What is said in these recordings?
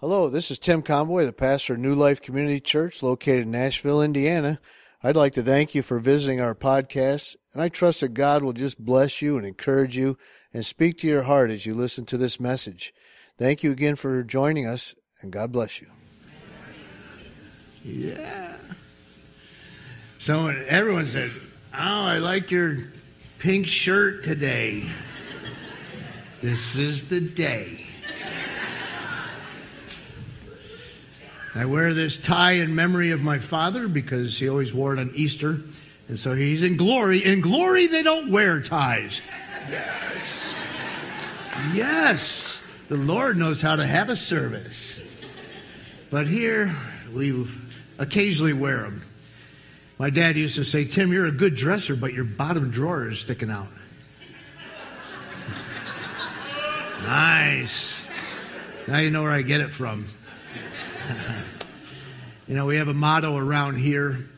Hello, this is Tim Conboy, the pastor of New Life Community Church located in Nashville, Indiana. I'd like to thank you for visiting our podcast, and I trust that God will just bless you and encourage you and speak to your heart as you listen to this message. Thank you again for joining us, and God bless you. Yeah. So everyone said, Oh, I like your pink shirt today. This is the day. I wear this tie in memory of my father because he always wore it on Easter. And so he's in glory. In glory, they don't wear ties. Yes. Yes. The Lord knows how to have a service. But here, we occasionally wear them. My dad used to say, Tim, you're a good dresser, but your bottom drawer is sticking out. nice. Now you know where I get it from. you know, we have a motto around here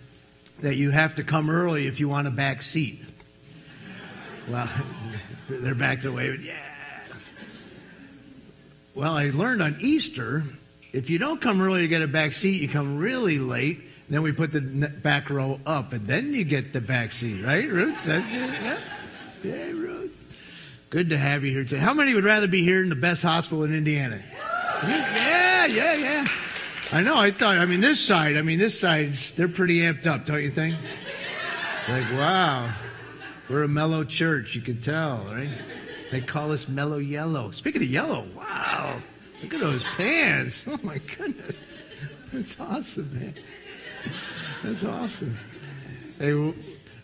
that you have to come early if you want a back seat. Well, they're back their way. Yeah. Well, I learned on Easter, if you don't come early to get a back seat, you come really late. Then we put the back row up, and then you get the back seat, right, Ruth? That's it. Yeah, yeah Ruth. Good to have you here today. How many would rather be here in the best hospital in Indiana? Yeah, yeah, yeah. I know. I thought. I mean, this side. I mean, this side's. They're pretty amped up, don't you think? Like, wow, we're a mellow church. You can tell, right? They call us mellow yellow. Speaking of yellow, wow, look at those pants. Oh my goodness, that's awesome, man. That's awesome. Hey,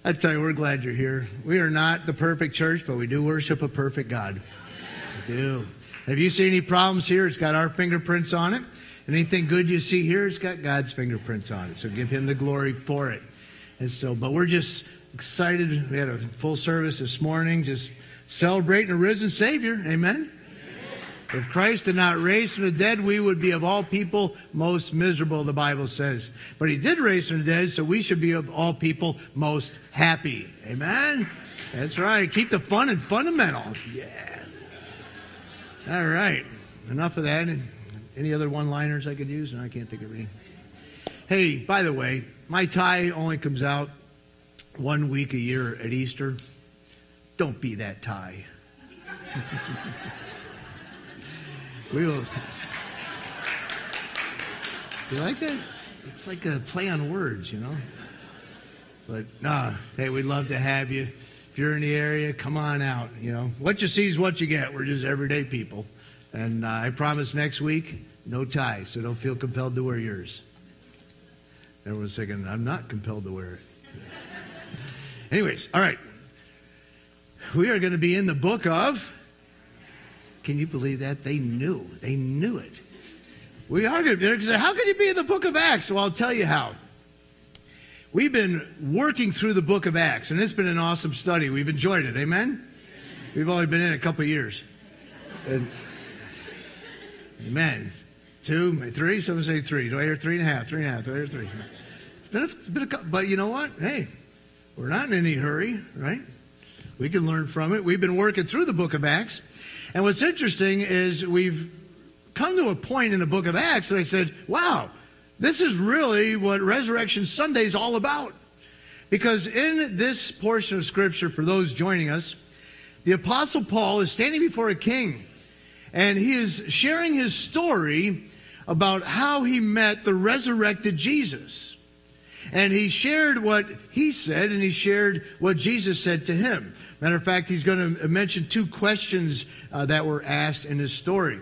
I tell you, we're glad you're here. We are not the perfect church, but we do worship a perfect God. We do. If you see any problems here, it's got our fingerprints on it. Anything good you see here, it's got God's fingerprints on it. So give Him the glory for it. And so, but we're just excited. We had a full service this morning, just celebrating a risen Savior. Amen. If Christ did not raise from the dead, we would be of all people most miserable, the Bible says. But he did raise from the dead, so we should be of all people most happy. Amen? That's right. Keep the fun and fundamental. Yeah. All right. Enough of that. Any other one liners I could use? No, I can't think of any. Hey, by the way, my tie only comes out one week a year at Easter. Don't be that tie. We will. Do you like that? It's like a play on words, you know. But nah, hey, we'd love to have you. If you're in the area, come on out. You know, what you see is what you get. We're just everyday people, and uh, I promise next week, no tie, so don't feel compelled to wear yours. Everyone's thinking, I'm not compelled to wear it. Anyways, all right. We are going to be in the book of can you believe that? They knew. They knew it. We are argued. They said, How can you be in the book of Acts? Well, I'll tell you how. We've been working through the book of Acts, and it's been an awesome study. We've enjoyed it. Amen? We've only been in a couple years. And, amen. Two, three, some say three. Do I hear three and a half? Three and a half. Do I hear three? It's been a, it's been a but you know what? Hey, we're not in any hurry, right? We can learn from it. We've been working through the book of Acts. And what's interesting is we've come to a point in the book of Acts that I said, wow, this is really what Resurrection Sunday is all about. Because in this portion of Scripture, for those joining us, the Apostle Paul is standing before a king and he is sharing his story about how he met the resurrected Jesus. And he shared what he said and he shared what Jesus said to him. Matter of fact, he's going to mention two questions uh, that were asked in his story.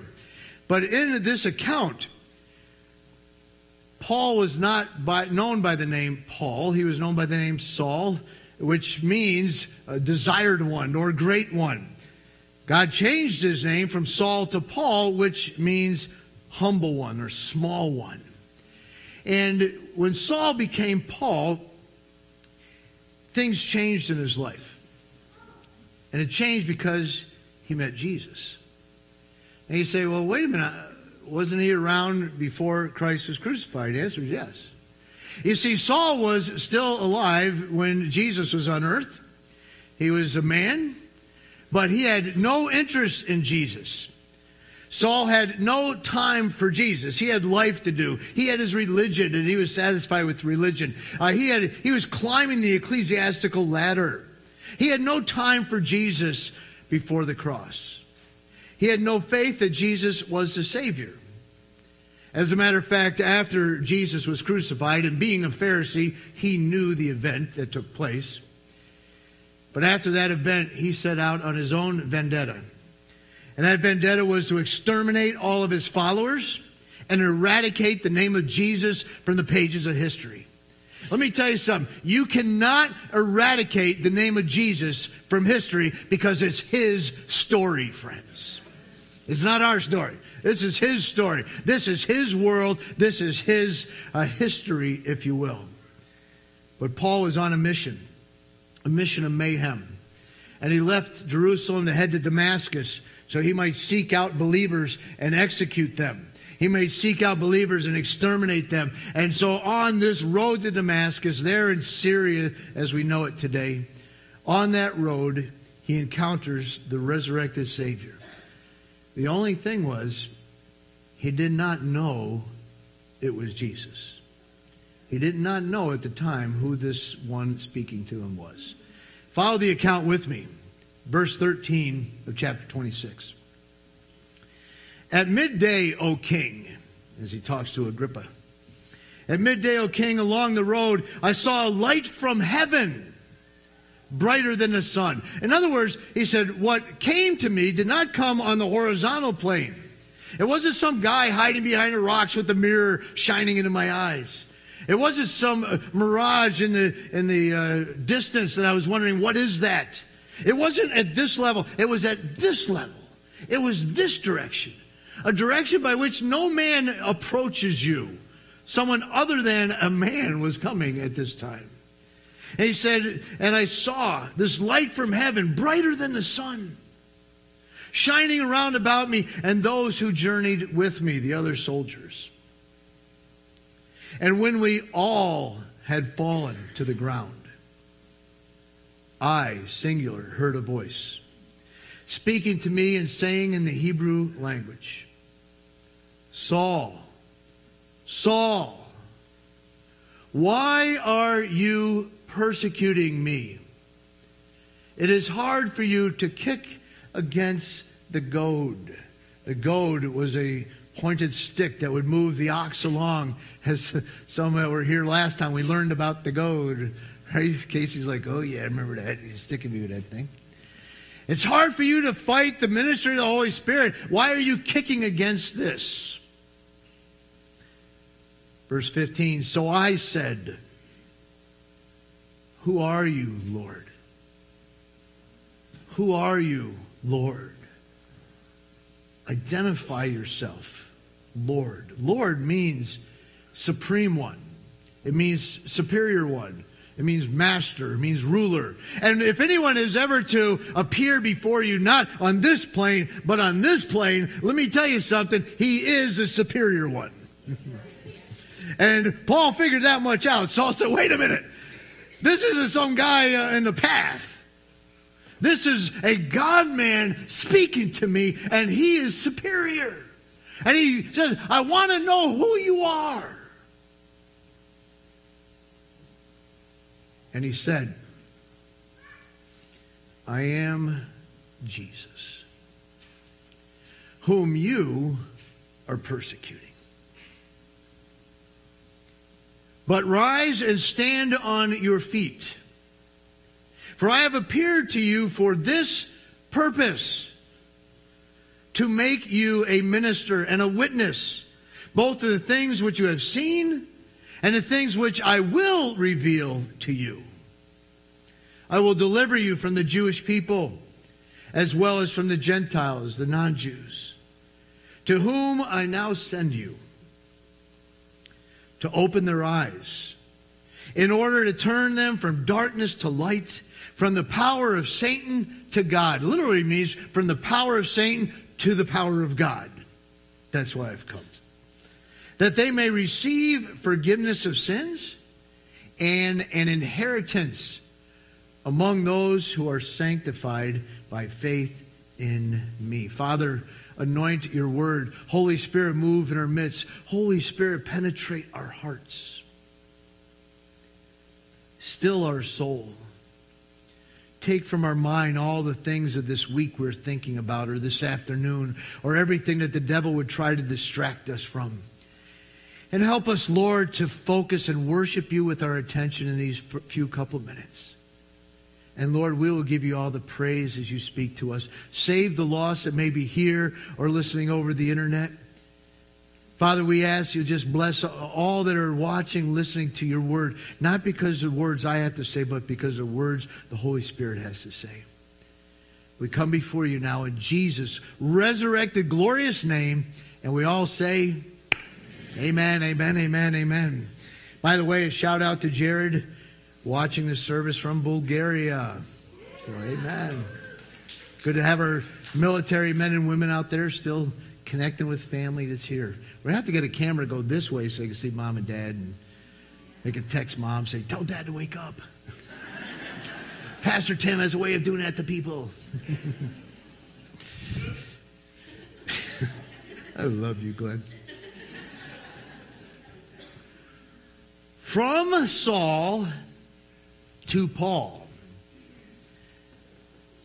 But in this account, Paul was not by, known by the name Paul. He was known by the name Saul, which means desired one or great one. God changed his name from Saul to Paul, which means humble one or small one. And when Saul became Paul, things changed in his life. And it changed because he met Jesus. And you say, well, wait a minute. Wasn't he around before Christ was crucified? The answer is yes. You see, Saul was still alive when Jesus was on earth. He was a man, but he had no interest in Jesus. Saul had no time for Jesus. He had life to do. He had his religion, and he was satisfied with religion. Uh, he had he was climbing the ecclesiastical ladder. He had no time for Jesus before the cross. He had no faith that Jesus was the Savior. As a matter of fact, after Jesus was crucified, and being a Pharisee, he knew the event that took place. But after that event, he set out on his own vendetta. And that vendetta was to exterminate all of his followers and eradicate the name of Jesus from the pages of history. Let me tell you something. You cannot eradicate the name of Jesus from history because it's his story, friends. It's not our story. This is his story. This is his world. This is his uh, history, if you will. But Paul was on a mission, a mission of mayhem. And he left Jerusalem to head to Damascus so he might seek out believers and execute them. He might seek out believers and exterminate them. And so on this road to Damascus, there in Syria as we know it today, on that road, he encounters the resurrected Savior. The only thing was, he did not know it was Jesus. He did not know at the time who this one speaking to him was. Follow the account with me. Verse 13 of chapter 26. At midday, O king, as he talks to Agrippa, at midday, O king, along the road, I saw a light from heaven, brighter than the sun. In other words, he said, what came to me did not come on the horizontal plane. It wasn't some guy hiding behind the rocks with the mirror shining into my eyes. It wasn't some uh, mirage in the, in the uh, distance that I was wondering, what is that? It wasn't at this level. It was at this level. It was this direction. A direction by which no man approaches you. Someone other than a man was coming at this time. And he said, and I saw this light from heaven, brighter than the sun, shining around about me and those who journeyed with me, the other soldiers. And when we all had fallen to the ground, I, singular, heard a voice speaking to me and saying in the Hebrew language, Saul, Saul, why are you persecuting me? It is hard for you to kick against the goad. The goad was a pointed stick that would move the ox along. As some that were here last time, we learned about the goad. Right? Casey's like, oh yeah, I remember that. He's sticking me with that thing. It's hard for you to fight the ministry of the Holy Spirit. Why are you kicking against this? Verse 15, so I said, Who are you, Lord? Who are you, Lord? Identify yourself, Lord. Lord means supreme one. It means superior one. It means master. It means ruler. And if anyone is ever to appear before you, not on this plane, but on this plane, let me tell you something. He is a superior one. and Paul figured that much out. Saul said, wait a minute. This isn't some guy uh, in the path. This is a God man speaking to me, and he is superior. And he says, I want to know who you are. And he said, I am Jesus, whom you are persecuting. But rise and stand on your feet. For I have appeared to you for this purpose to make you a minister and a witness, both of the things which you have seen and the things which I will reveal to you. I will deliver you from the Jewish people as well as from the Gentiles, the non Jews, to whom I now send you to open their eyes in order to turn them from darkness to light, from the power of Satan to God. Literally means from the power of Satan to the power of God. That's why I've come. That they may receive forgiveness of sins and an inheritance among those who are sanctified by faith in me. Father, anoint your word. Holy Spirit, move in our midst. Holy Spirit, penetrate our hearts. Still our soul. Take from our mind all the things of this week we're thinking about, or this afternoon, or everything that the devil would try to distract us from. And help us, Lord, to focus and worship you with our attention in these few couple minutes. And Lord, we will give you all the praise as you speak to us. Save the lost that may be here or listening over the internet. Father, we ask you just bless all that are watching, listening to your word, not because of words I have to say, but because of words the Holy Spirit has to say. We come before you now in Jesus' resurrected, glorious name, and we all say, Amen, amen, amen, amen. By the way, a shout out to Jared watching this service from Bulgaria. So, amen. Good to have our military men and women out there still connecting with family that's here. To have to get a camera to go this way so I can see mom and dad and they can text mom, say, Tell dad to wake up. Pastor Tim has a way of doing that to people. I love you, Glenn. From Saul to Paul.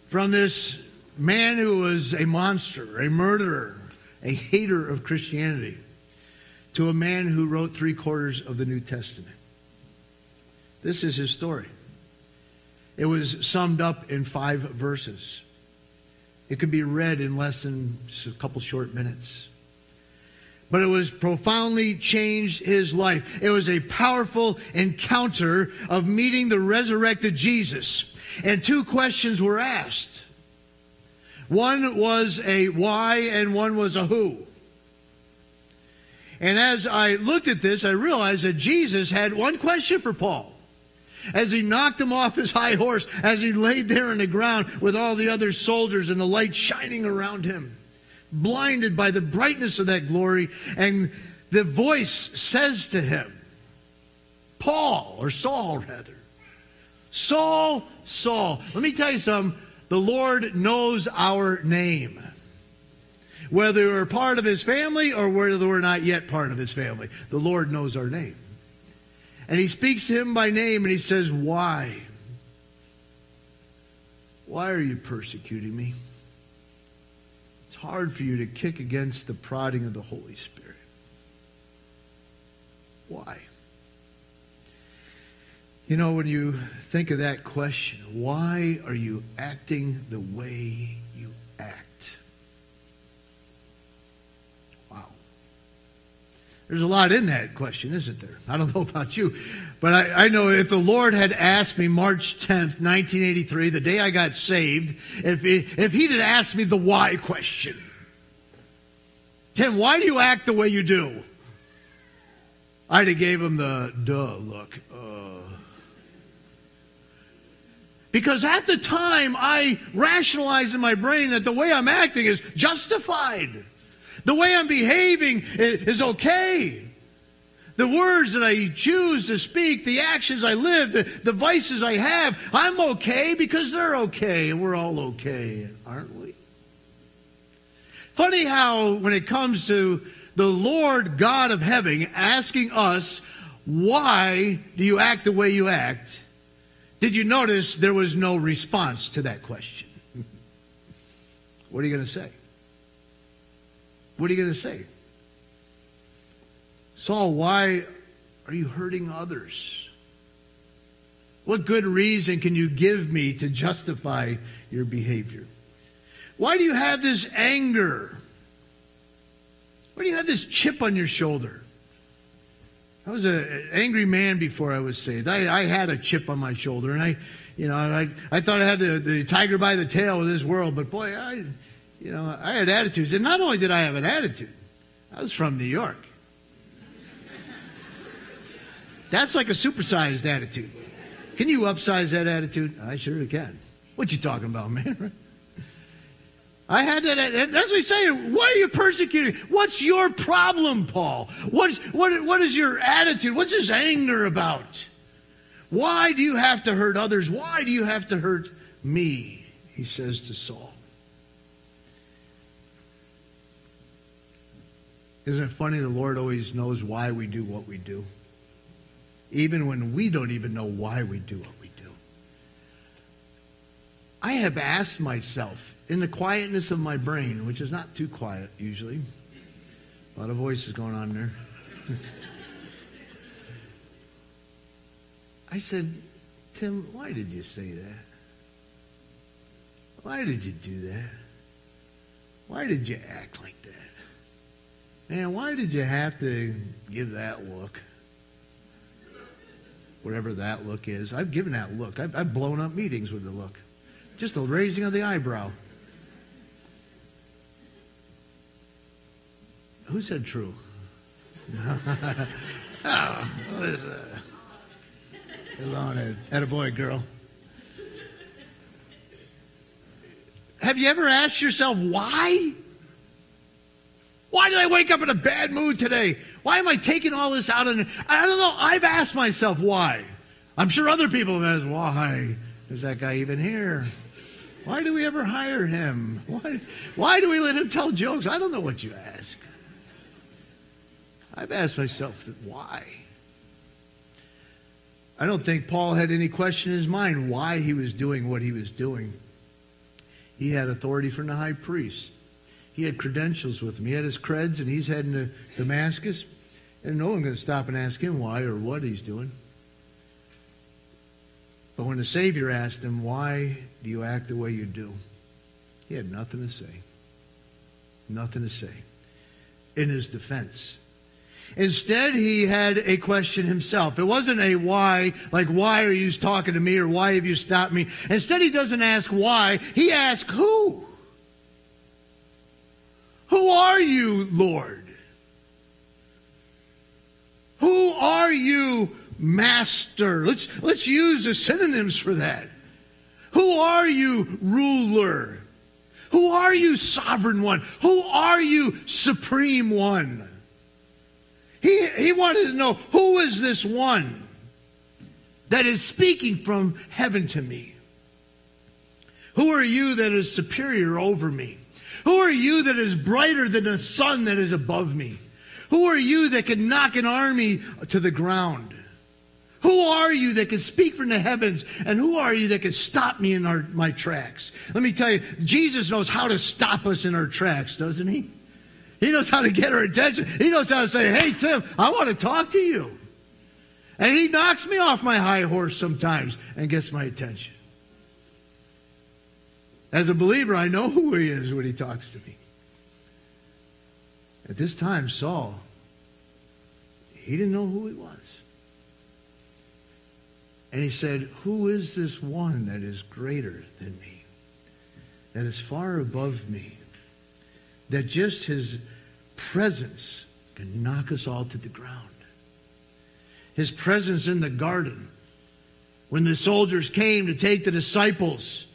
From this man who was a monster, a murderer, a hater of Christianity, to a man who wrote three quarters of the New Testament. This is his story. It was summed up in five verses. It could be read in less than a couple short minutes but it was profoundly changed his life. It was a powerful encounter of meeting the resurrected Jesus. And two questions were asked. One was a why and one was a who. And as I looked at this, I realized that Jesus had one question for Paul. As he knocked him off his high horse, as he laid there on the ground with all the other soldiers and the light shining around him blinded by the brightness of that glory. And the voice says to him, Paul, or Saul rather, Saul, Saul. Let me tell you something. The Lord knows our name. Whether we're part of his family or whether we're not yet part of his family, the Lord knows our name. And he speaks to him by name and he says, Why? Why are you persecuting me? It's hard for you to kick against the prodding of the Holy Spirit. Why? You know, when you think of that question, why are you acting the way you act? Wow. There's a lot in that question, isn't there? I don't know about you, but I, I, know if the Lord had asked me March 10th, 1983, the day I got saved, if, he, if He'd have asked me the why question, Tim, why do you act the way you do? I'd have gave him the duh look. Uh, because at the time, I rationalized in my brain that the way I'm acting is justified. The way I'm behaving is okay. The words that I choose to speak, the actions I live, the, the vices I have, I'm okay because they're okay, and we're all okay, aren't we? Funny how, when it comes to the Lord God of heaven asking us, why do you act the way you act? Did you notice there was no response to that question? what are you going to say? What are you going to say? Saul, why are you hurting others? What good reason can you give me to justify your behavior? Why do you have this anger? Why do you have this chip on your shoulder? I was an angry man before I was saved. I, I, had a chip on my shoulder, and I, you know, I, I thought I had the, the tiger by the tail of this world. But boy, I, you know, I had attitudes, and not only did I have an attitude, I was from New York. That's like a supersized attitude. Can you upsize that attitude? I sure can. What you talking about, man? I had that. That's what he's saying. Why are you persecuting? What's your problem, Paul? What's, what, what is your attitude? What's his anger about? Why do you have to hurt others? Why do you have to hurt me? He says to Saul. Isn't it funny? The Lord always knows why we do what we do, even when we don't even know why we do what we do. I have asked myself in the quietness of my brain, which is not too quiet usually, a lot of voices going on there. I said, Tim, why did you say that? Why did you do that? Why did you act like? Man, why did you have to give that look? Whatever that look is. I've given that look. I've, I've blown up meetings with the look. Just the raising of the eyebrow. Who said true? oh, at a boy, girl. Have you ever asked yourself why? Why did I wake up in a bad mood today? Why am I taking all this out on? I don't know. I've asked myself why. I'm sure other people have asked why. Is that guy even here? Why do we ever hire him? Why, why do we let him tell jokes? I don't know what you ask. I've asked myself that why. I don't think Paul had any question in his mind why he was doing what he was doing. He had authority from the high priest. He had credentials with him. He had his creds, and he's heading to Damascus. And no one's going to stop and ask him why or what he's doing. But when the Savior asked him, Why do you act the way you do? He had nothing to say. Nothing to say. In his defense. Instead, he had a question himself. It wasn't a why, like, why are you talking to me or why have you stopped me? Instead, he doesn't ask why. He asks who? Who are you, Lord? Who are you, Master? Let's, let's use the synonyms for that. Who are you, ruler? Who are you, sovereign one? Who are you, supreme one? He, he wanted to know who is this one that is speaking from heaven to me? Who are you that is superior over me? Who are you that is brighter than the sun that is above me? Who are you that can knock an army to the ground? Who are you that can speak from the heavens? And who are you that can stop me in our, my tracks? Let me tell you, Jesus knows how to stop us in our tracks, doesn't he? He knows how to get our attention. He knows how to say, hey, Tim, I want to talk to you. And he knocks me off my high horse sometimes and gets my attention. As a believer, I know who he is when he talks to me. At this time, Saul, he didn't know who he was. And he said, Who is this one that is greater than me? That is far above me? that just his presence can knock us all to the ground. His presence in the garden, when the soldiers came to take the disciples,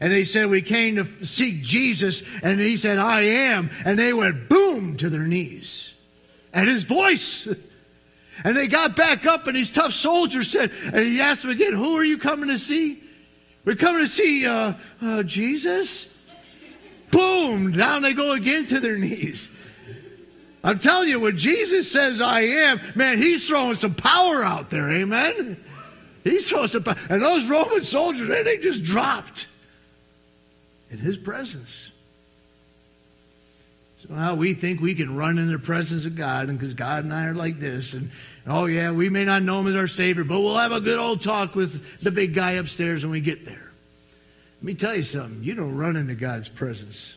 and they said, We came to seek Jesus, and he said, I am. And they went boom to their knees at his voice. And they got back up, and these tough soldiers said, and he asked them again, Who are you coming to see? We're coming to see uh, uh, Jesus. Boom! Down they go again to their knees. I'm telling you, when Jesus says I am, man, he's throwing some power out there. Amen? He's throwing some. And those Roman soldiers, man, they just dropped in his presence. So now we think we can run in the presence of God, and because God and I are like this, and oh yeah, we may not know him as our Savior, but we'll have a good old talk with the big guy upstairs when we get there. Let me tell you something. You don't run into God's presence.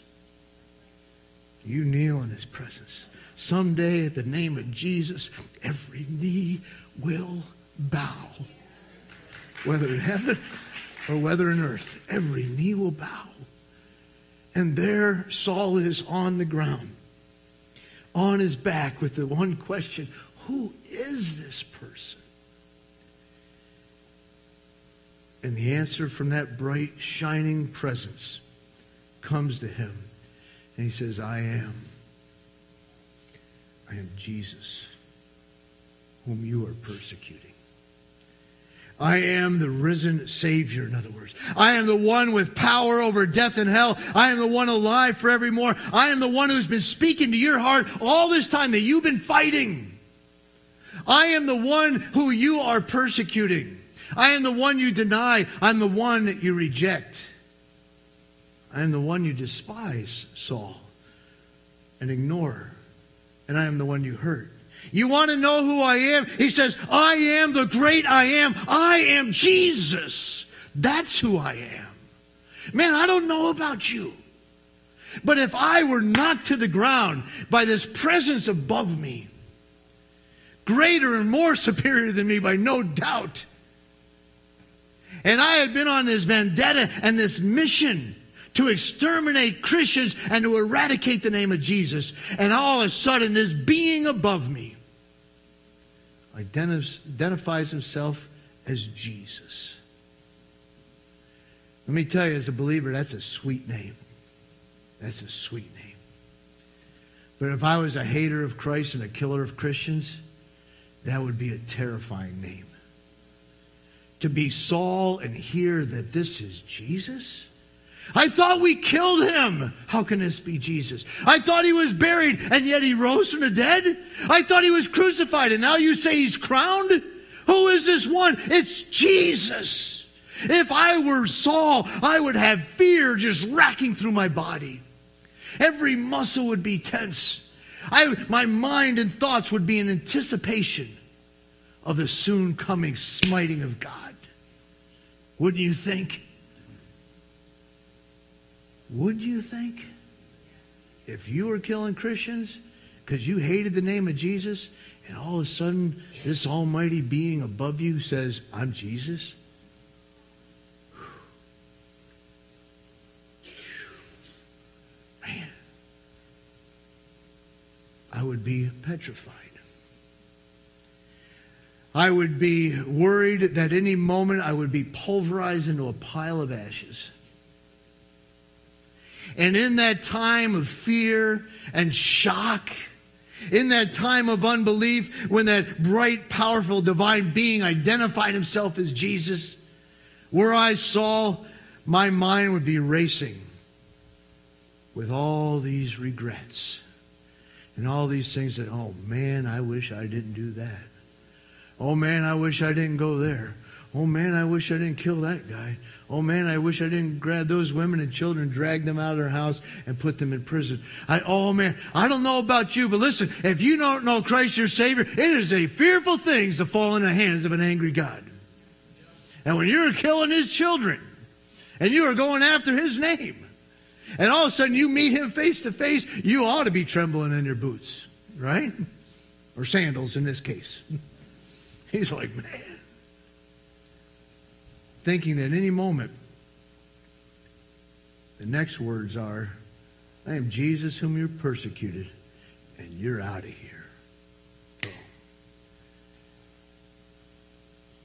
You kneel in his presence. Someday, at the name of Jesus, every knee will bow. Whether in heaven or whether in earth, every knee will bow. And there Saul is on the ground, on his back, with the one question Who is this person? And the answer from that bright, shining presence comes to him. And he says, I am. I am Jesus, whom you are persecuting. I am the risen Savior, in other words. I am the one with power over death and hell. I am the one alive forevermore. I am the one who's been speaking to your heart all this time that you've been fighting. I am the one who you are persecuting. I am the one you deny. I'm the one that you reject. I am the one you despise, Saul, and ignore. And I am the one you hurt. You want to know who I am? He says, I am the great I am. I am Jesus. That's who I am. Man, I don't know about you. But if I were knocked to the ground by this presence above me, greater and more superior than me by no doubt, and I had been on this vendetta and this mission to exterminate Christians and to eradicate the name of Jesus. And all of a sudden, this being above me identifies himself as Jesus. Let me tell you, as a believer, that's a sweet name. That's a sweet name. But if I was a hater of Christ and a killer of Christians, that would be a terrifying name. To be Saul and hear that this is Jesus? I thought we killed him. How can this be Jesus? I thought he was buried and yet he rose from the dead. I thought he was crucified and now you say he's crowned? Who is this one? It's Jesus. If I were Saul, I would have fear just racking through my body. Every muscle would be tense. I, my mind and thoughts would be in anticipation of the soon coming smiting of God. Wouldn't you think? Wouldn't you think? If you were killing Christians because you hated the name of Jesus, and all of a sudden this almighty being above you says, I'm Jesus? Man, I would be petrified. I would be worried that any moment I would be pulverized into a pile of ashes. And in that time of fear and shock, in that time of unbelief, when that bright, powerful, divine being identified himself as Jesus, where I saw, my mind would be racing with all these regrets and all these things that, oh man, I wish I didn't do that. Oh man, I wish I didn't go there. Oh man, I wish I didn't kill that guy. Oh man, I wish I didn't grab those women and children, drag them out of their house, and put them in prison. I, oh man, I don't know about you, but listen, if you don't know Christ your Savior, it is a fearful thing to fall in the hands of an angry God. And when you're killing his children, and you are going after his name, and all of a sudden you meet him face to face, you ought to be trembling in your boots, right? Or sandals in this case. He's like, man thinking that any moment the next words are, I am Jesus whom you're persecuted, and you're out of here.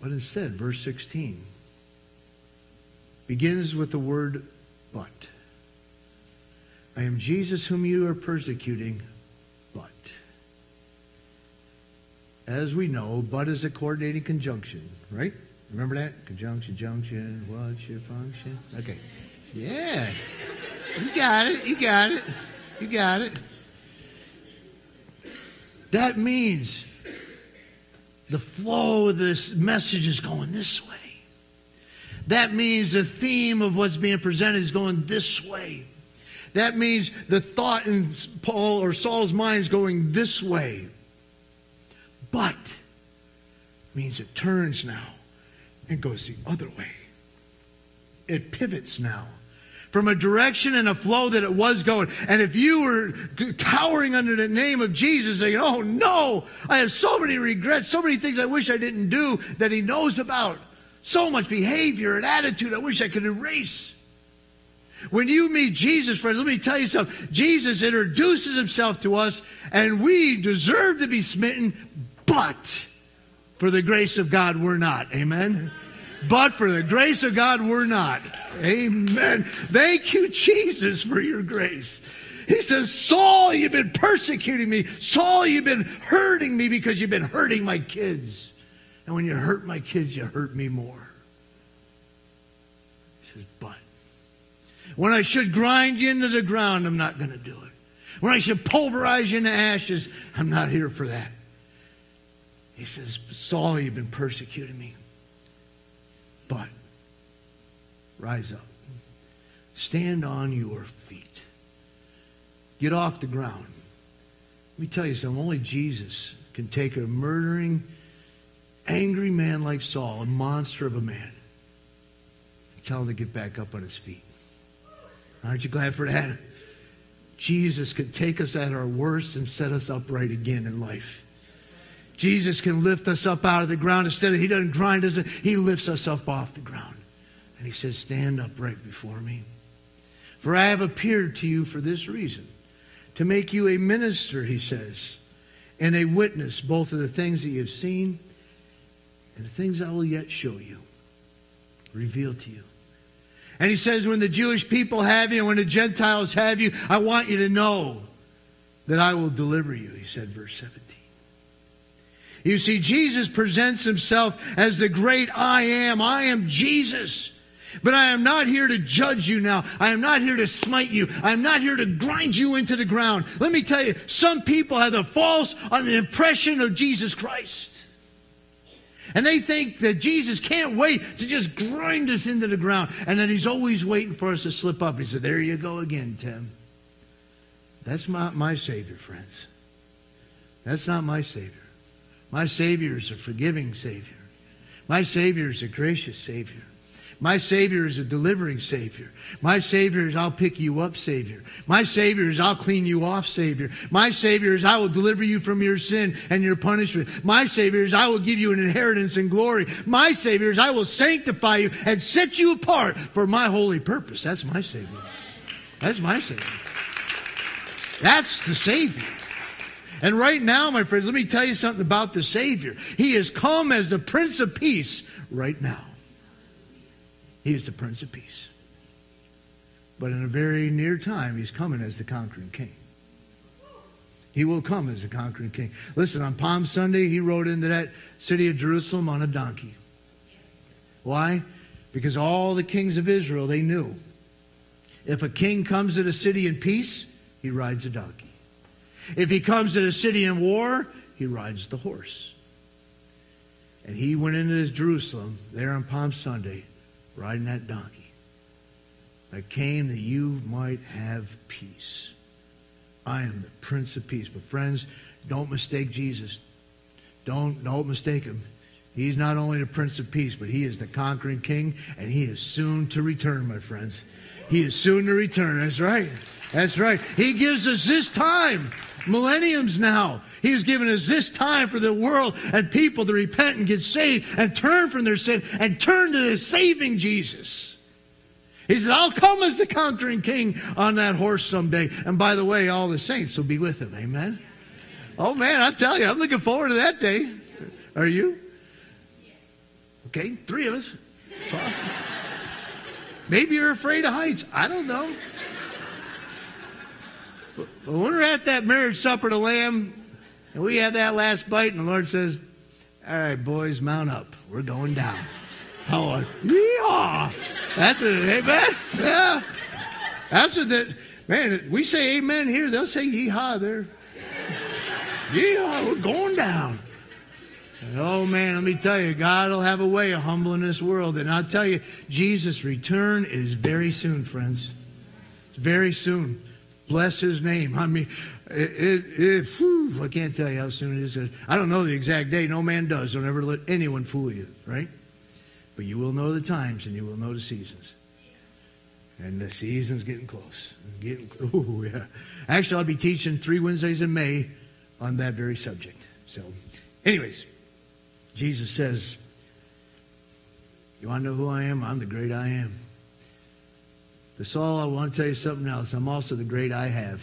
But instead, verse 16 begins with the word but. I am Jesus whom you are persecuting, but. As we know, but is a coordinating conjunction, right? Remember that? Conjunction, junction, what's your function? Okay. Yeah. You got it. You got it. You got it. That means the flow of this message is going this way. That means the theme of what's being presented is going this way. That means the thought in Paul or Saul's mind is going this way. But means it turns now and goes the other way. It pivots now from a direction and a flow that it was going. And if you were cowering under the name of Jesus, saying, Oh no, I have so many regrets, so many things I wish I didn't do that He knows about, so much behavior and attitude I wish I could erase. When you meet Jesus, friends, let me tell you something. Jesus introduces himself to us, and we deserve to be smitten, but for the grace of God, we're not. Amen. But for the grace of God, we're not. Amen. Thank you, Jesus, for your grace. He says, Saul, you've been persecuting me. Saul, you've been hurting me because you've been hurting my kids. And when you hurt my kids, you hurt me more. He says, but when I should grind you into the ground, I'm not going to do it. When I should pulverize you into ashes, I'm not here for that. He says, Saul, you've been persecuting me. But rise up. Stand on your feet. Get off the ground. Let me tell you something. Only Jesus can take a murdering, angry man like Saul, a monster of a man, and tell him to get back up on his feet. Aren't you glad for that? Jesus could take us at our worst and set us upright again in life. Jesus can lift us up out of the ground. Instead of, he doesn't grind us, he lifts us up off the ground. And he says, stand upright before me. For I have appeared to you for this reason, to make you a minister, he says, and a witness both of the things that you've seen and the things I will yet show you, reveal to you. And he says, when the Jewish people have you and when the Gentiles have you, I want you to know that I will deliver you, he said, verse 17. You see, Jesus presents himself as the great I am. I am Jesus. But I am not here to judge you now. I am not here to smite you. I am not here to grind you into the ground. Let me tell you, some people have a false impression of Jesus Christ. And they think that Jesus can't wait to just grind us into the ground and that he's always waiting for us to slip up. He said, There you go again, Tim. That's not my Savior, friends. That's not my Savior. My Savior is a forgiving Savior. My Savior is a gracious Savior. My Savior is a delivering Savior. My Savior is I'll pick you up Savior. My Savior is I'll clean you off Savior. My Savior is I will deliver you from your sin and your punishment. My Savior is I will give you an inheritance and glory. My Savior is I will sanctify you and set you apart for my holy purpose. That's my Savior. That's my Savior. That's the Savior. And right now, my friends, let me tell you something about the Savior. He is come as the Prince of Peace right now. He is the Prince of Peace. But in a very near time, he's coming as the conquering king. He will come as a conquering king. Listen, on Palm Sunday, he rode into that city of Jerusalem on a donkey. Why? Because all the kings of Israel, they knew if a king comes to the city in peace, he rides a donkey. If he comes to the city in war, he rides the horse. And he went into Jerusalem there on Palm Sunday riding that donkey. I came that you might have peace. I am the Prince of Peace. But friends, don't mistake Jesus. Don't, don't mistake him. He's not only the Prince of Peace, but he is the conquering king, and he is soon to return, my friends. He is soon to return. That's right. That's right. He gives us this time, millenniums now. He's given us this time for the world and people to repent and get saved and turn from their sin and turn to the saving Jesus. He says, I'll come as the conquering king on that horse someday. And by the way, all the saints will be with him. Amen. Oh man, I tell you, I'm looking forward to that day. Are you? Okay, three of us. It's awesome. Maybe you're afraid of heights. I don't know. But when we're at that marriage supper the Lamb, and we have that last bite, and the Lord says, All right, boys, mount up. We're going down. Oh, yeehaw. That's it, amen? Yeah. That's it. that, man, we say amen here, they'll say yeehaw there. Yeehaw, we're going down. And oh man, let me tell you, God will have a way of humbling this world. And I'll tell you, Jesus' return is very soon, friends. Very soon. Bless his name. I mean, it, it, it whew, I can't tell you how soon it is. I don't know the exact day. No man does. Don't ever let anyone fool you, right? But you will know the times and you will know the seasons. And the season's getting close. Getting, oh, yeah. Actually, I'll be teaching three Wednesdays in May on that very subject. So, anyways, Jesus says, You want to know who I am? I'm the great I am. To Saul, I want to tell you something else. I'm also the great I have.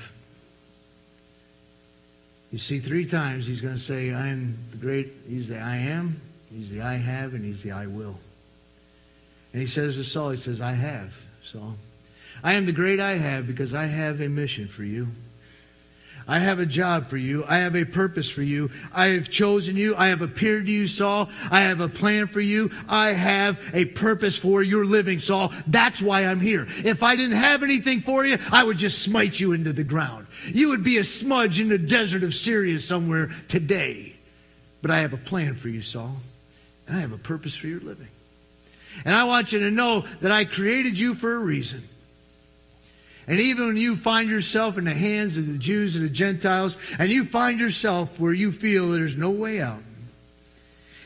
You see, three times he's going to say, I am the great, he's the I am, he's the I have, and he's the I will. And he says to Saul, he says, I have, Saul. I am the great I have because I have a mission for you. I have a job for you. I have a purpose for you. I have chosen you. I have appeared to you, Saul. I have a plan for you. I have a purpose for your living, Saul. That's why I'm here. If I didn't have anything for you, I would just smite you into the ground. You would be a smudge in the desert of Syria somewhere today. But I have a plan for you, Saul. And I have a purpose for your living. And I want you to know that I created you for a reason. And even when you find yourself in the hands of the Jews and the Gentiles, and you find yourself where you feel there's no way out,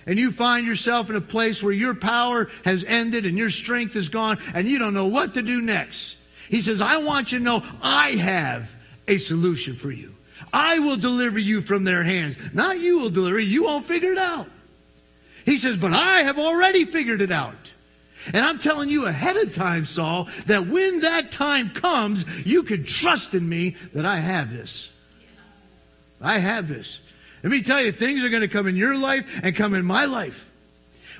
and you find yourself in a place where your power has ended and your strength is gone, and you don't know what to do next, he says, I want you to know I have a solution for you. I will deliver you from their hands. Not you will deliver you. You won't figure it out. He says, but I have already figured it out. And I'm telling you ahead of time, Saul, that when that time comes, you can trust in me that I have this. I have this. Let me tell you, things are going to come in your life and come in my life.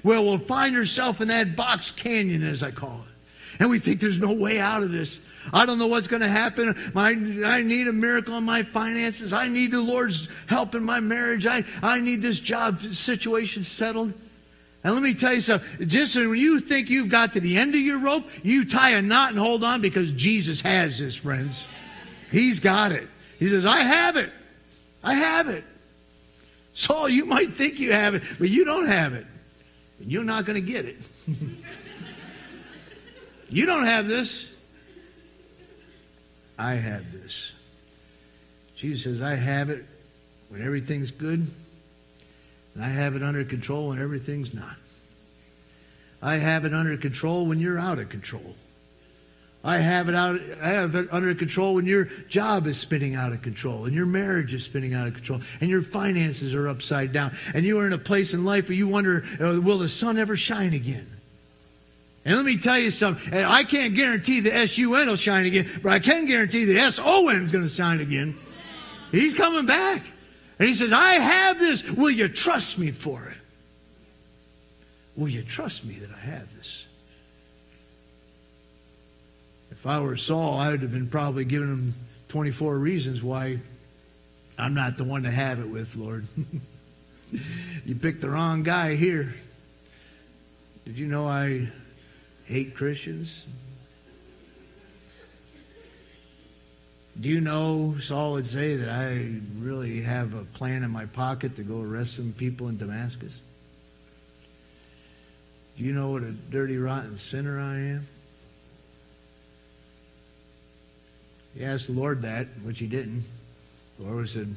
Where we'll find ourselves in that box canyon, as I call it. And we think there's no way out of this. I don't know what's going to happen. My, I need a miracle in my finances. I need the Lord's help in my marriage. I, I need this job situation settled. And let me tell you something. Just when you think you've got to the end of your rope, you tie a knot and hold on because Jesus has this, friends. He's got it. He says, I have it. I have it. Saul, you might think you have it, but you don't have it. And you're not going to get it. you don't have this. I have this. Jesus says, I have it when everything's good. And I have it under control when everything's not. I have it under control when you're out of control. I have it out I have it under control when your job is spinning out of control and your marriage is spinning out of control and your finances are upside down and you are in a place in life where you wonder uh, will the sun ever shine again? And let me tell you something. And I can't guarantee the S-U-N will shine again, but I can guarantee the S-O-N is going to shine again. He's coming back. And he says, I have this. Will you trust me for it? Will you trust me that I have this? If I were Saul, I would have been probably giving him 24 reasons why I'm not the one to have it with, Lord. you picked the wrong guy here. Did you know I hate Christians? Do you know, Saul would say, that I really have a plan in my pocket to go arrest some people in Damascus? Do you know what a dirty, rotten sinner I am? He asked the Lord that, which he didn't. The Lord said,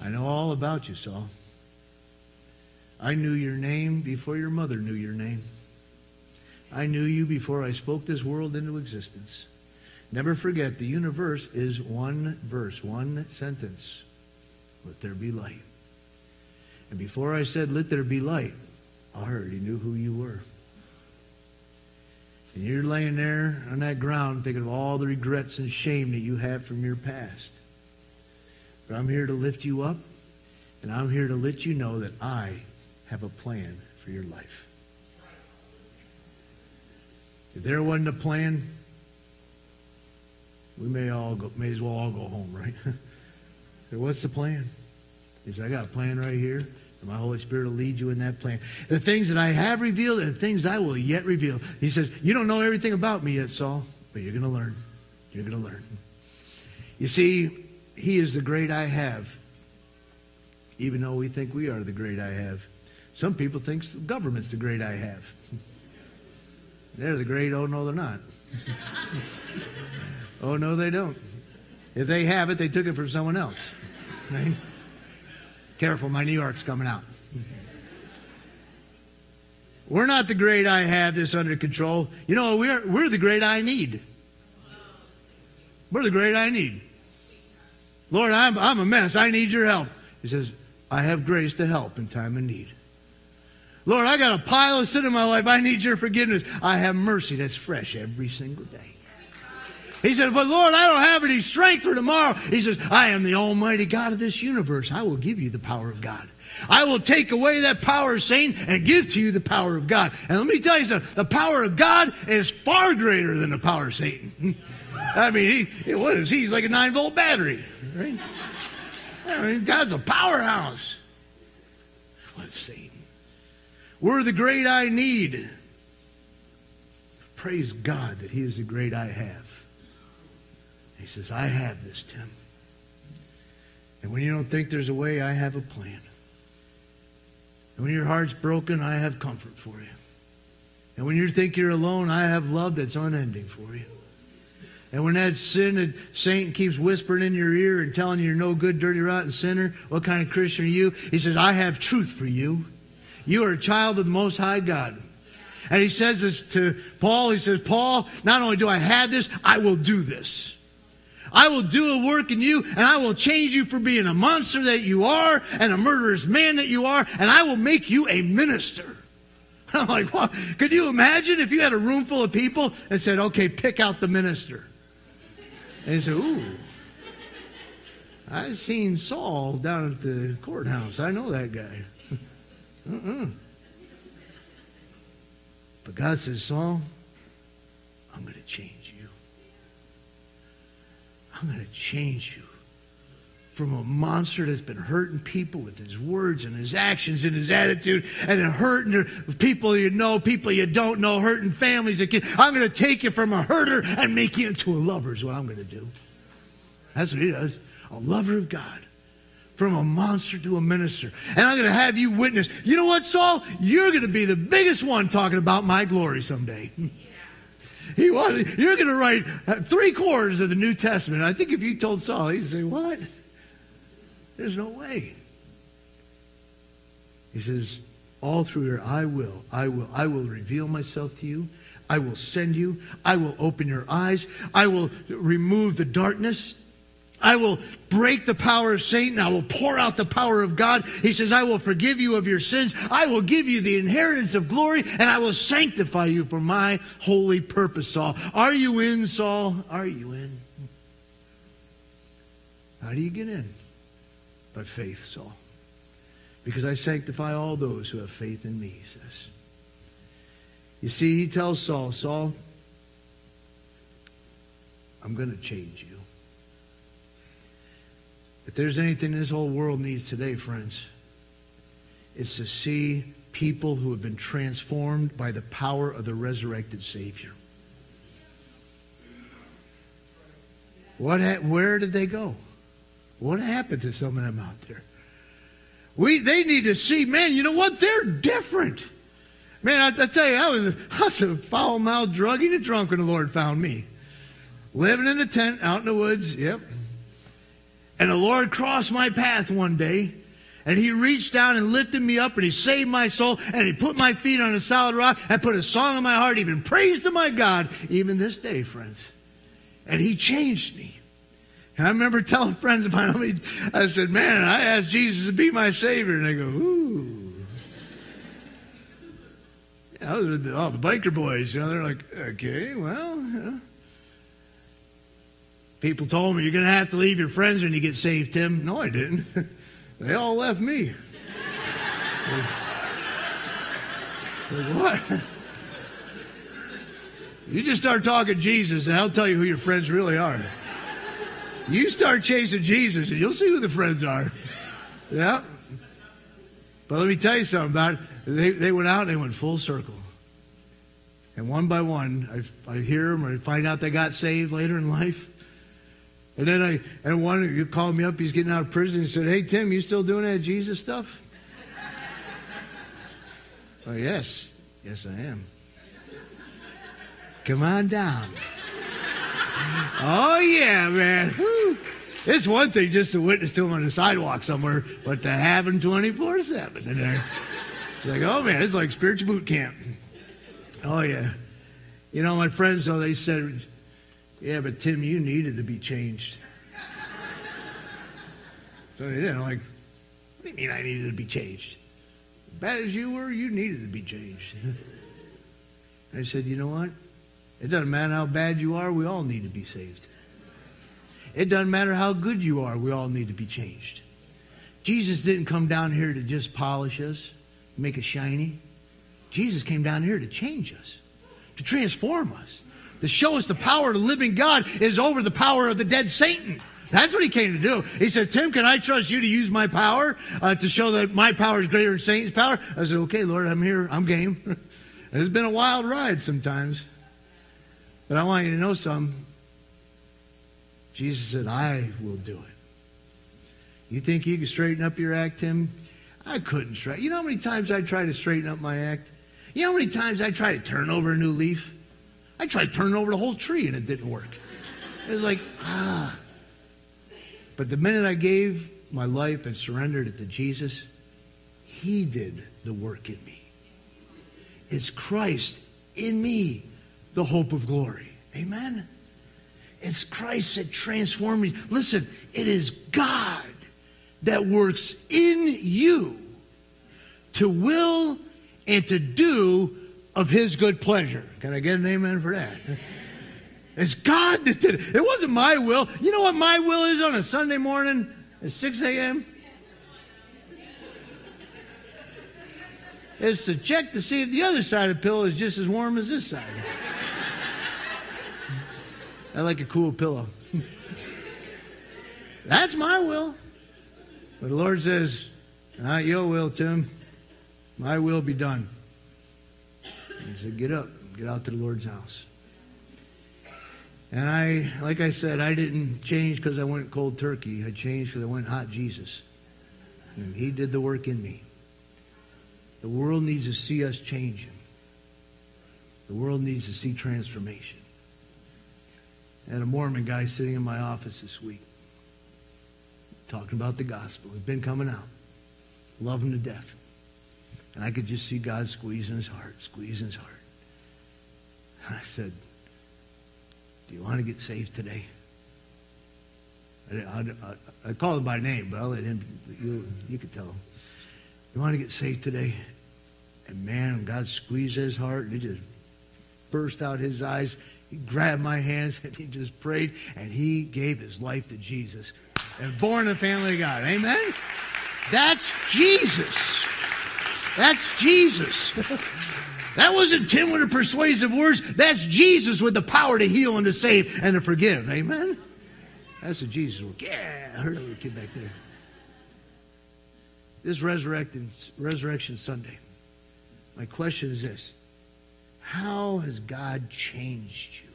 I know all about you, Saul. I knew your name before your mother knew your name. I knew you before I spoke this world into existence. Never forget, the universe is one verse, one sentence. Let there be light. And before I said, let there be light, I already knew who you were. And you're laying there on that ground thinking of all the regrets and shame that you have from your past. But I'm here to lift you up, and I'm here to let you know that I have a plan for your life. If there wasn't a plan, we may all go, may as well all go home, right? what's the plan? He said, I got a plan right here, and my Holy Spirit will lead you in that plan. The things that I have revealed and the things I will yet reveal. He says, You don't know everything about me yet, Saul, but you're going to learn. You're going to learn. You see, He is the great I have, even though we think we are the great I have. Some people think the government's the great I have. They're the great, oh no, they're not. Oh, no, they don't. If they have it, they took it from someone else. Right? Careful, my New York's coming out. We're not the great I have this under control. You know, we're, we're the great I need. We're the great I need. Lord, I'm, I'm a mess. I need your help. He says, I have grace to help in time of need. Lord, I got a pile of sin in my life. I need your forgiveness. I have mercy that's fresh every single day. He said, But Lord, I don't have any strength for tomorrow. He says, I am the Almighty God of this universe. I will give you the power of God. I will take away that power of Satan and give to you the power of God. And let me tell you something the power of God is far greater than the power of Satan. I mean, he, what is he? He's like a nine volt battery, right? I mean, God's a powerhouse. What Satan? We're the great I need. Praise God that He is the great I have. He says, I have this, Tim. And when you don't think there's a way, I have a plan. And when your heart's broken, I have comfort for you. And when you think you're alone, I have love that's unending for you. And when that sin that Satan keeps whispering in your ear and telling you you're no good, dirty, rotten sinner, what kind of Christian are you? He says, I have truth for you. You are a child of the Most High God. And he says this to Paul. He says, Paul, not only do I have this, I will do this. I will do a work in you and I will change you from being a monster that you are and a murderous man that you are and I will make you a minister. I'm like, well, could you imagine if you had a room full of people and said, okay, pick out the minister? And he said, ooh, I've seen Saul down at the courthouse. I know that guy. uh-uh. But God says, Saul, I'm going to change. I'm going to change you from a monster that's been hurting people with his words and his actions and his attitude and hurting people you know, people you don't know, hurting families. I'm going to take you from a herder and make you into a lover is what I'm going to do. That's what he does. A lover of God. From a monster to a minister. And I'm going to have you witness. You know what, Saul? You're going to be the biggest one talking about my glory someday. He wanted, you're going to write uh, three quarters of the New Testament. I think if you told Saul, he'd say, What? There's no way. He says, all through here, I will, I will, I will reveal myself to you. I will send you. I will open your eyes. I will remove the darkness. I will break the power of Satan. I will pour out the power of God. He says, I will forgive you of your sins. I will give you the inheritance of glory, and I will sanctify you for my holy purpose, Saul. Are you in, Saul? Are you in? How do you get in? By faith, Saul. Because I sanctify all those who have faith in me, he says. You see, he tells Saul, Saul, I'm going to change you. If there's anything this whole world needs today, friends, it's to see people who have been transformed by the power of the resurrected Savior. What ha- where did they go? What happened to some of them out there? We, they need to see, man, you know what? They're different. Man, I, I tell you, I was, I was a foul mouthed, drugging and drunk when the Lord found me. Living in a tent out in the woods, yep. And the Lord crossed my path one day, and He reached down and lifted me up, and He saved my soul, and He put my feet on a solid rock, and put a song in my heart, even praise to my God, even this day, friends. And He changed me. And I remember telling friends of mine, I said, man, I asked Jesus to be my Savior. And they go, ooh. Yeah, those are the, oh, the biker boys. You know, they're like, okay, well, you know. People told me, you're going to have to leave your friends when you get saved, Tim. No, I didn't. they all left me. like, what? You just start talking Jesus, and I'll tell you who your friends really are. You start chasing Jesus, and you'll see who the friends are. Yeah. But let me tell you something about it. They, they went out and they went full circle. And one by one, I, I hear them or I find out they got saved later in life. And then I, and one, of you called me up, he's getting out of prison. He said, Hey, Tim, you still doing that Jesus stuff? oh, yes. Yes, I am. Come on down. oh, yeah, man. Woo. It's one thing just to witness to him on the sidewalk somewhere, but to have him 24 7 in there. It's like, oh, man, it's like spiritual boot camp. Oh, yeah. You know, my friends, though, they said, yeah, but Tim, you needed to be changed. so they did. I'm like, what do you mean I needed to be changed? Bad as you were, you needed to be changed. I said, you know what? It doesn't matter how bad you are, we all need to be saved. It doesn't matter how good you are, we all need to be changed. Jesus didn't come down here to just polish us, make us shiny. Jesus came down here to change us, to transform us to show us the power of the living God is over the power of the dead Satan. That's what he came to do. He said, Tim, can I trust you to use my power uh, to show that my power is greater than Satan's power? I said, okay, Lord, I'm here. I'm game. it's been a wild ride sometimes. But I want you to know something. Jesus said, I will do it. You think you can straighten up your act, Tim? I couldn't straighten. You know how many times I tried to straighten up my act? You know how many times I tried to turn over a new leaf? I tried turning over the whole tree and it didn't work. It was like, ah. But the minute I gave my life and surrendered it to Jesus, He did the work in me. It's Christ in me, the hope of glory. Amen? It's Christ that transformed me. Listen, it is God that works in you to will and to do of his good pleasure. Can I get an amen for that? It's God that did it. It wasn't my will. You know what my will is on a Sunday morning at 6 a.m.? It's to check to see if the other side of the pillow is just as warm as this side. I like a cool pillow. That's my will. But the Lord says, Not your will, Tim. My will be done. He said, Get up, get out to the Lord's house. And I, like I said, I didn't change because I went cold turkey. I changed because I went hot Jesus. And He did the work in me. The world needs to see us changing. The world needs to see transformation. And a Mormon guy sitting in my office this week talking about the gospel. He's been coming out. Love him to death. And I could just see God squeezing his heart, squeezing his heart. And I said, Do you want to get saved today? I, I, I called him by name, but I'll let him, you, you could tell him. You want to get saved today? And man, God squeezed his heart and he just burst out his eyes. He grabbed my hands and he just prayed and he gave his life to Jesus and born the family of God. Amen? That's Jesus. That's Jesus. that wasn't Tim with the persuasive words. That's Jesus with the power to heal and to save and to forgive. Amen? That's a Jesus work. Yeah, I heard a little kid back there. This resurrection, resurrection Sunday, my question is this. How has God changed you?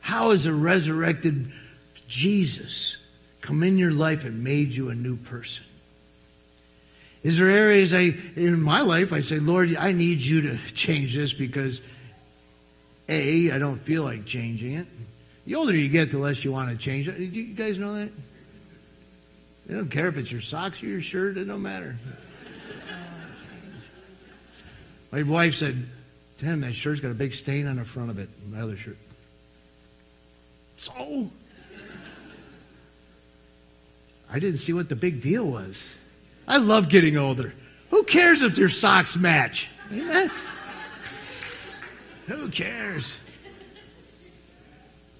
How has a resurrected Jesus come in your life and made you a new person? Is there areas I, in my life, I say, Lord, I need you to change this because A, I don't feel like changing it. The older you get, the less you want to change it. Do you guys know that? They don't care if it's your socks or your shirt, it don't matter. My wife said, Tim, that shirt's got a big stain on the front of it, my other shirt. So? I didn't see what the big deal was. I love getting older. Who cares if your socks match? Amen? Who cares?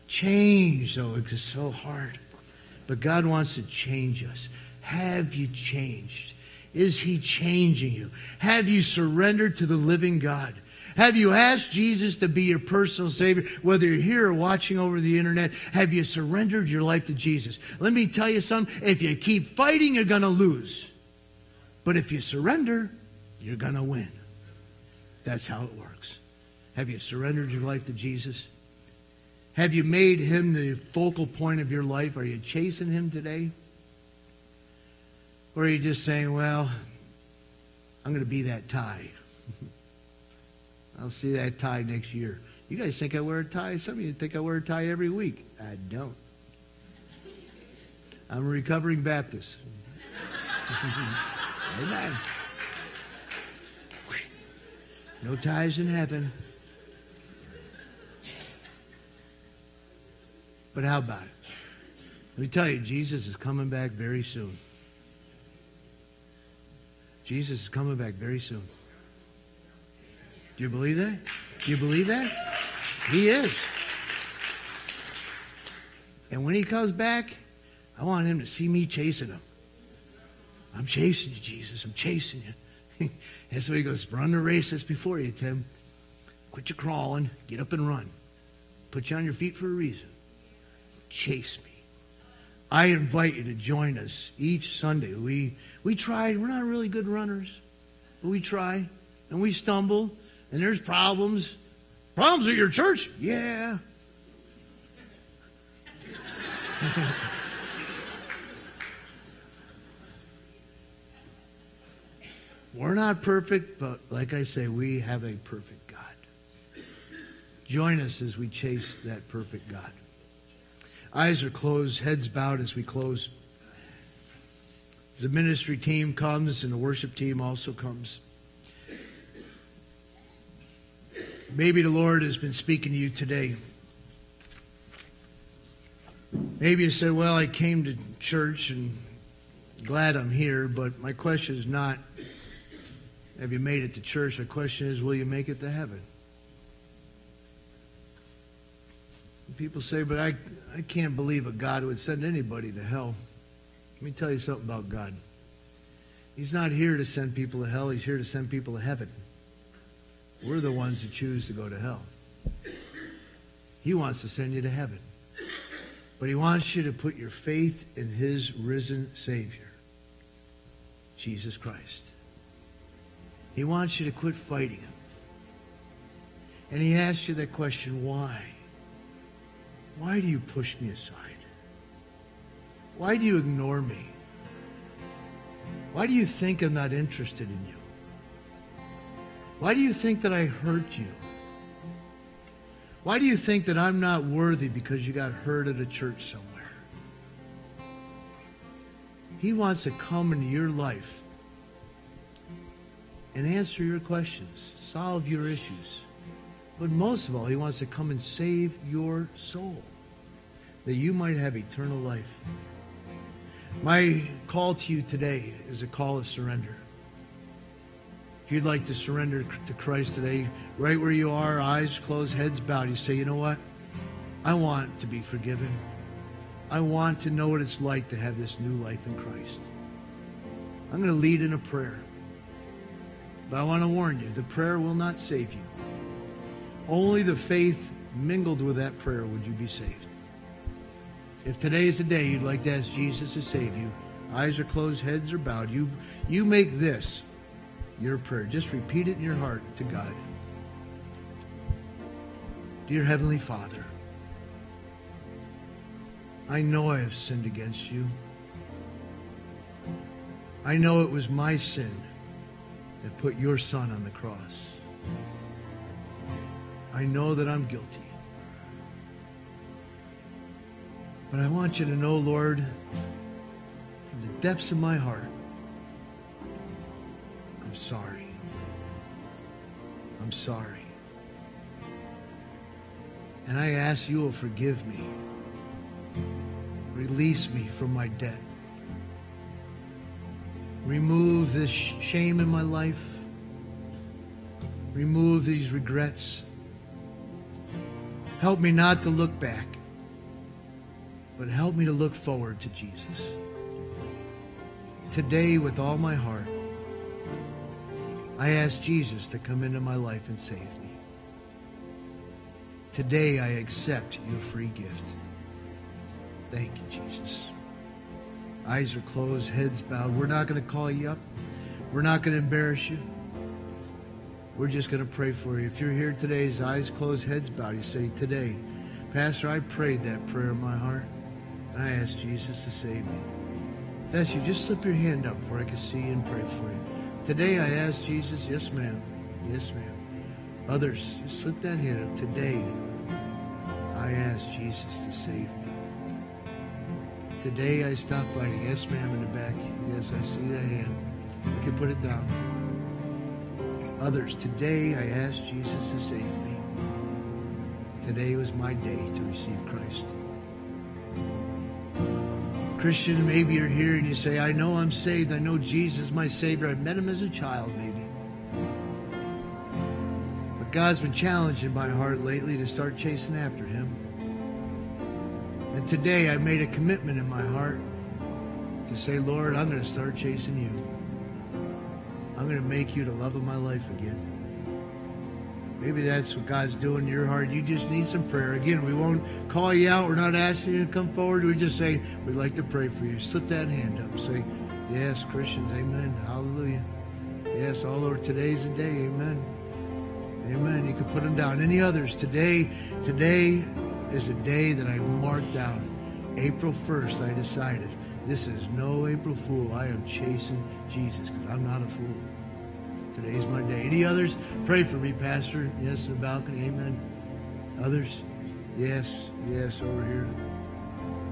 Change, though, it's so hard. But God wants to change us. Have you changed? Is He changing you? Have you surrendered to the living God? Have you asked Jesus to be your personal Savior? Whether you're here or watching over the internet, have you surrendered your life to Jesus? Let me tell you something. If you keep fighting, you're going to lose. But if you surrender, you're going to win. That's how it works. Have you surrendered your life to Jesus? Have you made him the focal point of your life? Are you chasing him today? Or are you just saying, well, I'm going to be that tie? I'll see that tie next year. You guys think I wear a tie? Some of you think I wear a tie every week. I don't. I'm a recovering Baptist. Amen. No ties in heaven. But how about it? Let me tell you, Jesus is coming back very soon. Jesus is coming back very soon. Do you believe that? Do you believe that? He is. And when he comes back, I want him to see me chasing him. I'm chasing you, Jesus. I'm chasing you. and so he goes, run the race that's before you, Tim. Quit your crawling. Get up and run. Put you on your feet for a reason. Chase me. I invite you to join us each Sunday. We we try. We're not really good runners, but we try, and we stumble, and there's problems. Problems at your church? Yeah. We're not perfect, but like I say, we have a perfect God. Join us as we chase that perfect God. Eyes are closed, heads bowed as we close. The ministry team comes and the worship team also comes. Maybe the Lord has been speaking to you today. Maybe you said, Well, I came to church and glad I'm here, but my question is not have you made it to church? The question is, will you make it to heaven? People say, but I, I can't believe a God would send anybody to hell. Let me tell you something about God. He's not here to send people to hell. He's here to send people to heaven. We're the ones that choose to go to hell. He wants to send you to heaven. But he wants you to put your faith in his risen Savior, Jesus Christ. He wants you to quit fighting him. And he asks you that question, why? Why do you push me aside? Why do you ignore me? Why do you think I'm not interested in you? Why do you think that I hurt you? Why do you think that I'm not worthy because you got hurt at a church somewhere? He wants to come into your life and answer your questions, solve your issues. But most of all, he wants to come and save your soul that you might have eternal life. My call to you today is a call of surrender. If you'd like to surrender to Christ today, right where you are, eyes closed, heads bowed, you say, you know what? I want to be forgiven. I want to know what it's like to have this new life in Christ. I'm going to lead in a prayer. But I want to warn you, the prayer will not save you. Only the faith mingled with that prayer would you be saved. If today is the day you'd like to ask Jesus to save you, eyes are closed, heads are bowed, you, you make this your prayer. Just repeat it in your heart to God. Dear Heavenly Father, I know I have sinned against you. I know it was my sin that put your son on the cross. I know that I'm guilty. But I want you to know, Lord, from the depths of my heart, I'm sorry. I'm sorry. And I ask you will forgive me. Release me from my debt. Remove this shame in my life. Remove these regrets. Help me not to look back, but help me to look forward to Jesus. Today, with all my heart, I ask Jesus to come into my life and save me. Today, I accept your free gift. Thank you, Jesus. Eyes are closed, heads bowed. We're not going to call you up. We're not going to embarrass you. We're just going to pray for you. If you're here today, his eyes closed, heads bowed, you say, Today, Pastor, I prayed that prayer in my heart, and I asked Jesus to save me. That's you. Just slip your hand up where I can see you and pray for you. Today, I asked Jesus, yes, ma'am. Yes, ma'am. Others, just slip that hand up. Today, I asked Jesus to save me. Today I stopped fighting. Yes, ma'am, in the back. Yes, I see that hand. You can put it down. Others, today I asked Jesus to save me. Today was my day to receive Christ. Christian, maybe you're here and you say, I know I'm saved. I know Jesus is my Savior. I met him as a child, maybe. But God's been challenging my heart lately to start chasing after him. And today I made a commitment in my heart to say, Lord, I'm going to start chasing you. I'm going to make you the love of my life again. Maybe that's what God's doing in your heart. You just need some prayer. Again, we won't call you out. We're not asking you to come forward. We just say, we'd like to pray for you. Slip that hand up. Say, yes, Christians, amen. Hallelujah. Yes, all over today's the day. Amen. Amen. You can put them down. Any others? Today, today is a day that I marked down. April 1st, I decided this is no April Fool. I am chasing Jesus because I'm not a fool. Today's my day. Any others? Pray for me, Pastor. Yes, in the balcony. Amen. Others? Yes, yes, over here.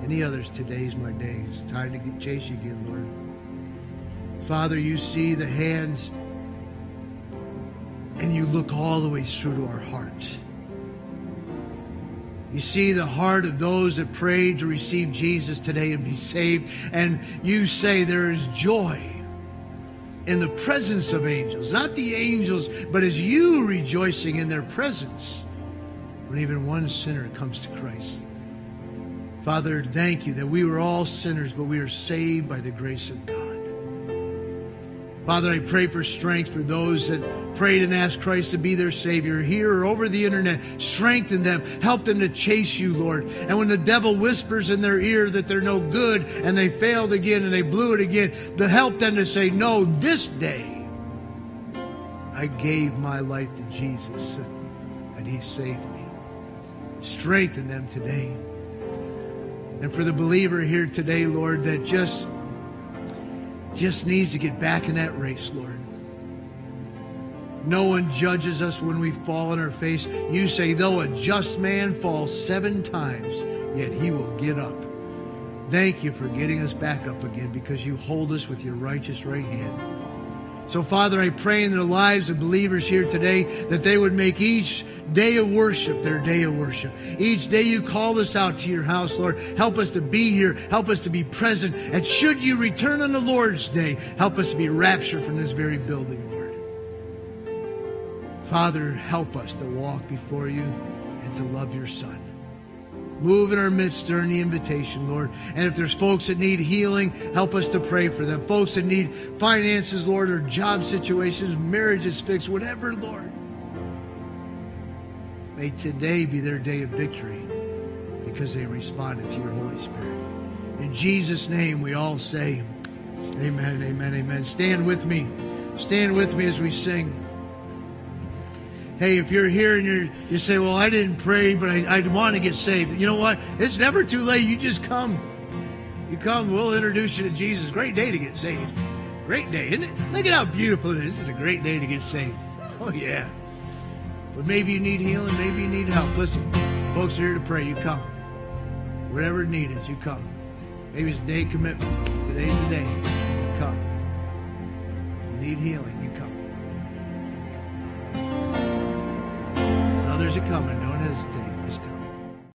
Any others? Today's my day. It's time to get, chase you again, Lord. Father, you see the hands and you look all the way through to our hearts. You see the heart of those that prayed to receive Jesus today and be saved, and you say there is joy in the presence of angels. Not the angels, but as you rejoicing in their presence when even one sinner comes to Christ. Father, thank you that we were all sinners, but we are saved by the grace of God. Father, I pray for strength for those that prayed and asked Christ to be their Savior here or over the internet. Strengthen them. Help them to chase you, Lord. And when the devil whispers in their ear that they're no good and they failed again and they blew it again, to help them to say, No, this day I gave my life to Jesus and He saved me. Strengthen them today. And for the believer here today, Lord, that just just needs to get back in that race, Lord. No one judges us when we fall on our face. You say, though a just man falls seven times, yet he will get up. Thank you for getting us back up again because you hold us with your righteous right hand. So, Father, I pray in the lives of believers here today that they would make each day of worship their day of worship. Each day you call us out to your house, Lord, help us to be here. Help us to be present. And should you return on the Lord's day, help us to be raptured from this very building, Lord. Father, help us to walk before you and to love your Son. Move in our midst during the invitation, Lord. And if there's folks that need healing, help us to pray for them. Folks that need finances, Lord, or job situations, marriages fixed, whatever, Lord. May today be their day of victory because they responded to your Holy Spirit. In Jesus' name, we all say, Amen, amen, amen. Stand with me. Stand with me as we sing. Hey, if you're here and you're, you say, well, I didn't pray, but I, I want to get saved. You know what? It's never too late. You just come. You come, we'll introduce you to Jesus. Great day to get saved. Great day, isn't it? Look at how beautiful it is. This is a great day to get saved. Oh, yeah. But maybe you need healing. Maybe you need help. Listen, folks are here to pray. You come. Whatever need is, you come. Maybe it's a day commitment. Today's the day. You come. You need healing. Come. Are coming. Don't hesitate.